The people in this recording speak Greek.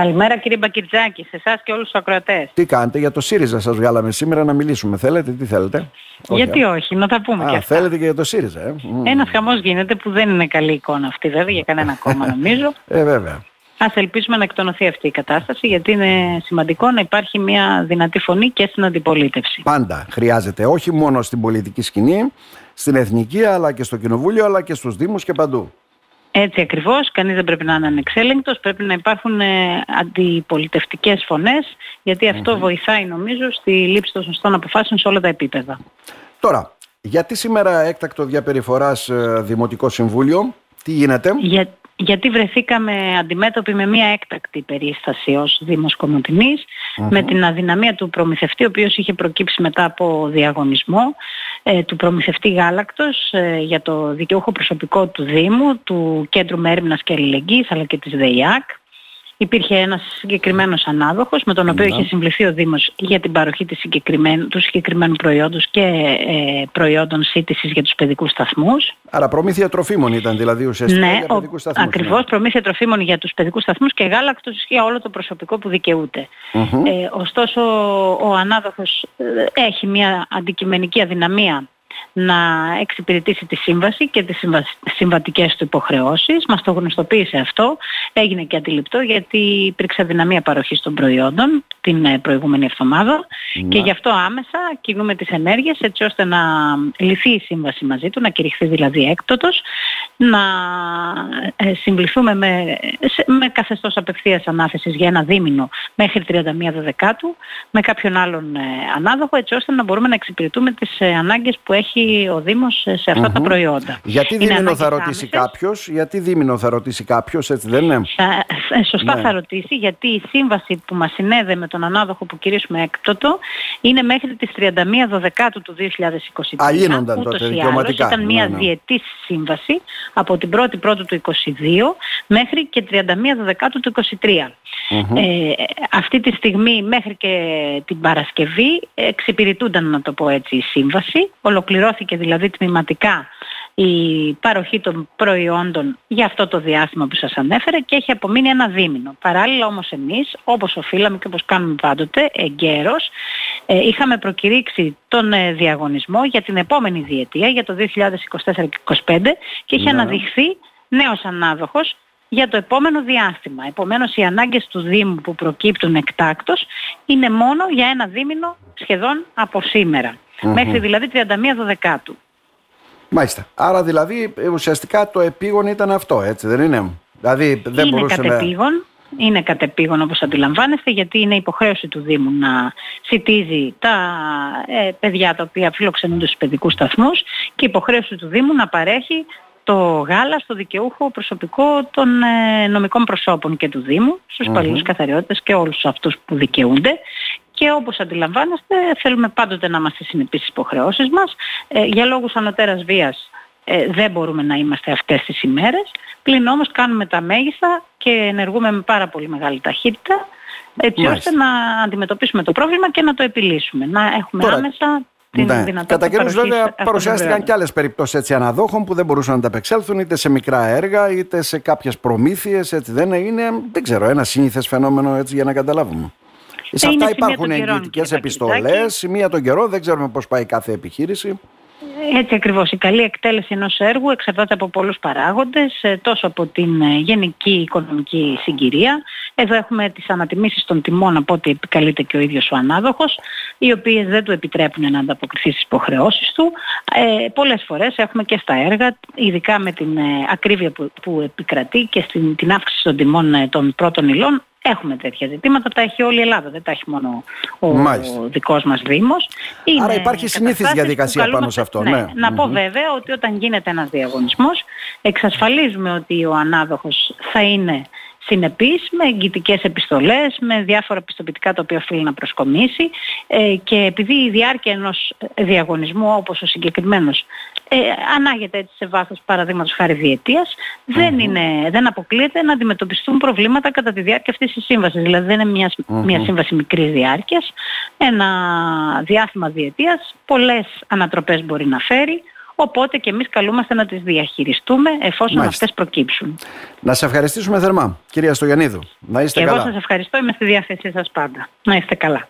Καλημέρα κύριε Μπακυρτζάκη, σε εσάς και όλους τους ακροατές. Τι κάνετε, για το ΣΥΡΙΖΑ σας βγάλαμε σήμερα να μιλήσουμε. Θέλετε, τι θέλετε; Γιατί όχι, να τα πούμε Α, και αυτά. θέλετε και για το ΣΥΡΙΖΑ, ε; Μμ. Ένας χαμός γίνεται που δεν είναι καλή εικόνα αυτή βέβαια για κανένα κόμμα νομίζω. Ε, βέβαια. Ας ελπίσουμε να εκτονωθεί αυτή η κατάσταση γιατί είναι σημαντικό να υπάρχει μια δυνατή φωνή και στην αντιπολίτευση. Πάντα χρειάζεται, όχι μόνο στην πολιτική σκηνή, στην εθνική, αλλά και στο κοινοβούλιο, αλλά και στους δήμους και παντού. Έτσι ακριβώς, κανείς δεν πρέπει να είναι ανεξέλεγκτος, πρέπει να υπάρχουν ε, αντιπολιτευτικές φωνές γιατί αυτό βοηθάει νομίζω στη λήψη των σωστών αποφάσεων σε όλα τα επίπεδα. Τώρα, γιατί σήμερα έκτακτο διαπεριφοράς ε, Δημοτικό Συμβούλιο, τι γίνεται; Για, γιατί βρεθήκαμε αντιμέτωποι με μια έκτακτη περίσταση ως Δήμος Κομωτινής, με την αδυναμία του προμηθευτή, ο οποίος είχε προκύψει μετά από διαγωνισμό, ε, του προμηθευτή γάλακτος ε, για το δικαιούχο προσωπικό του Δήμου, του Κέντρου Μέριμνας και Αλληλεγγύης αλλά και της ΔΕΙΑΚ. Υπήρχε ένας συγκεκριμένος ανάδοχος με τον οποίο Ναι. είχε συμβληθεί ο Δήμος για την παροχή της συγκεκριμένου, του συγκεκριμένου προϊόντος και ε, προϊόντων σύντησης για τους παιδικούς σταθμούς. Άρα προμήθεια τροφίμων ήταν δηλαδή ουσιαστικά Ναι, για ο, παιδικούς σταθμούς. ακριβώς προμήθεια τροφίμων για τους παιδικούς σταθμούς και γάλακτος για όλο το προσωπικό που δικαιούται. Μμμ. Ε, ωστόσο ο ανάδοχος ε, έχει μια αντικειμενική αδυναμία να εξυπηρετήσει τη σύμβαση και τις συμβα- συμβατικές του υποχρεώσεις. Μας το γνωστοποίησε αυτό. Έγινε και αντιληπτό γιατί υπήρξε αδυναμία παροχής των προϊόντων την ε, προηγούμενη εβδομάδα και Ναι. γι' αυτό άμεσα κινούμε τις ενέργειες έτσι ώστε να λυθεί η σύμβαση μαζί του, να κηρυχθεί δηλαδή έκτοτος, να ε, συμβληθούμε με, σε- με καθεστώς απευθείας ανάθεσης για ένα δίμηνο μέχρι 31 Δεκάτου με κάποιον άλλον ε, ανάδοχο έτσι ώστε να μπορούμε να εξυπηρετούμε τις ε, ανάγκες που έχει ο Δήμος ε, σε αυτα τα προϊόντα. Γιατί Είναι δίμηνο ανάγκες θα ρωτήσει άμεσες. κάποιος, γιατί δίμηνο θα ρωτήσει κάποιος, έτσι δεν είναι; Θα- ε, σωστά Ναι. θα ρωτήσει γιατί η σύμβαση που μας συνέδε με τον ανάδοχο που κηρύσουμε έκτοτο είναι μέχρι τις 31 Δεκάτου του 2023. Α, γίνονταν Ούτως τότε ή άλλως δικαιωματικά. Ήταν Ναι, μια ναι. διετής σύμβαση από την 1η Πρώτου του 2022 μέχρι και 31 Δεκάτου του 2023. Ε, αυτή τη στιγμή μέχρι και την Παρασκευή εξυπηρετούνταν να το πω έτσι η σύμβαση. Ολοκληρώθηκε δηλαδή τμηματικά η παροχή των προϊόντων για αυτό το διάστημα που σας ανέφερα και έχει απομείνει ένα δίμηνο. Παράλληλα όμως εμείς, όπως οφείλαμε και όπως κάνουμε πάντοτε, εγκαίρως, ε, είχαμε προκηρύξει τον ε, διαγωνισμό για την επόμενη διετία, για το 2024 και 2025 και είχε Ναι. αναδειχθεί νέος ανάδοχος για το επόμενο διάστημα. Επομένως οι ανάγκες του Δήμου που προκύπτουν εκτάκτως είναι μόνο για ένα δίμηνο σχεδόν από σήμερα. Μέχρι δηλαδή 31 Δεκάτου. Μάλιστα. Άρα δηλαδή ε, ουσιαστικά το επίγον ήταν αυτό, έτσι δεν είναι; Δηλαδή δεν είναι μπορούσε να... κατεπήγον, είναι κατεπήγον όπως αντιλαμβάνεστε γιατί είναι υποχρέωση του Δήμου να σητίζει τα ε, παιδιά τα οποία φιλοξενούνται στους παιδικούς σταθμούς και υποχρέωση του Δήμου να παρέχει το γάλα στο δικαιούχο προσωπικό των ε, νομικών προσώπων και του Δήμου, στους mm καθαριότητες και όλους αυτούς που δικαιούνται. Και όπως αντιλαμβάνεστε θέλουμε πάντοτε να είμαστε συνεπείς στις υποχρεώσεις μας. Ε, για λόγους ανωτέρας βίας ε, δεν μπορούμε να είμαστε αυτές τις ημέρες. Πλην όμως κάνουμε τα μέγιστα και ενεργούμε με πάρα πολύ μεγάλη ταχύτητα έτσι Μάλιστα. ώστε να αντιμετωπίσουμε το πρόβλημα και να το επιλύσουμε. Να έχουμε Τώρα, άμεσα την Ναι. δυνατότητα Κατά καιρούς παροχής βέβαια αυτών των παρουσιάστηκαν προϊόντων. και άλλες περιπτώσεις έτσι αναδόχων που δεν μπορούσαν να ανταπεξέλθουν είτε σε μικρά έργα είτε σε κάποιες προμήθειες έτσι δεν είναι, δεν ξέρω, ένα σύνηθες φαινόμενο έτσι για να καταλάβουμε. Σε Ε, είναι αυτά σημεία υπάρχουν των καιρών, εγγυητικές κύριε επιστολές, Πακετζάκη. σημεία των καιρών, δεν ξέρουμε πώς πάει κάθε επιχείρηση. Έτσι ακριβώς. Η καλή εκτέλεση ενός έργου εξαρτάται από πολλούς παράγοντες, ε, τόσο από την ε, γενική οικονομική συγκυρία. Εδώ έχουμε τις ανατιμήσεις των τιμών από ό,τι επικαλείται και ο ίδιος ο ανάδοχος, οι οποίες δεν του επιτρέπουν να ανταποκριθεί στις υποχρεώσεις του. Ε, πολλές φορές έχουμε και στα έργα, ειδικά με την ε, ακρίβεια που, που επικρατεί και στην, την αύξηση των τιμών ε, των πρώτων υλών, Έχουμε τέτοια ζητήματα, τα έχει όλη η Ελλάδα, δεν τα έχει μόνο ο Μάλιστα. δικός μας Δήμος. Είναι Άρα υπάρχει συνήθις καταστάσεις διαδικασία που πάνω σε καλούμαστε- αυτό, ναι. Να πω βέβαια ότι όταν γίνεται ένας διαγωνισμός εξασφαλίζουμε ότι ο ανάδοχος θα είναι συνεπής με εγγυητικές επιστολές, με διάφορα πιστοποιητικά τα οποία οφείλει να προσκομίσει ε, και επειδή η διάρκεια ενός διαγωνισμού όπως ο συγκεκριμένος ε, ανάγεται έτσι σε βάθος παραδείγματος χάρη διετίας, δεν, είναι, δεν αποκλείεται να αντιμετωπιστούν προβλήματα κατά τη διάρκεια αυτής της σύμβασης. Δηλαδή δεν είναι μιας, μια σύμβαση μικρής διάρκειας, ένα διάστημα διετίας, πολλές ανατροπές μπορεί να φέρει, οπότε και εμείς καλούμαστε να τις διαχειριστούμε εφόσον Μάλιστα. αυτές προκύψουν. Να σε ευχαριστήσουμε θερμά, κυρία Στογιαννίδου. Να είστε και καλά. εγώ σας ευχαριστώ, είμαι στη διάθεσή σας πάντα. Να είστε καλά.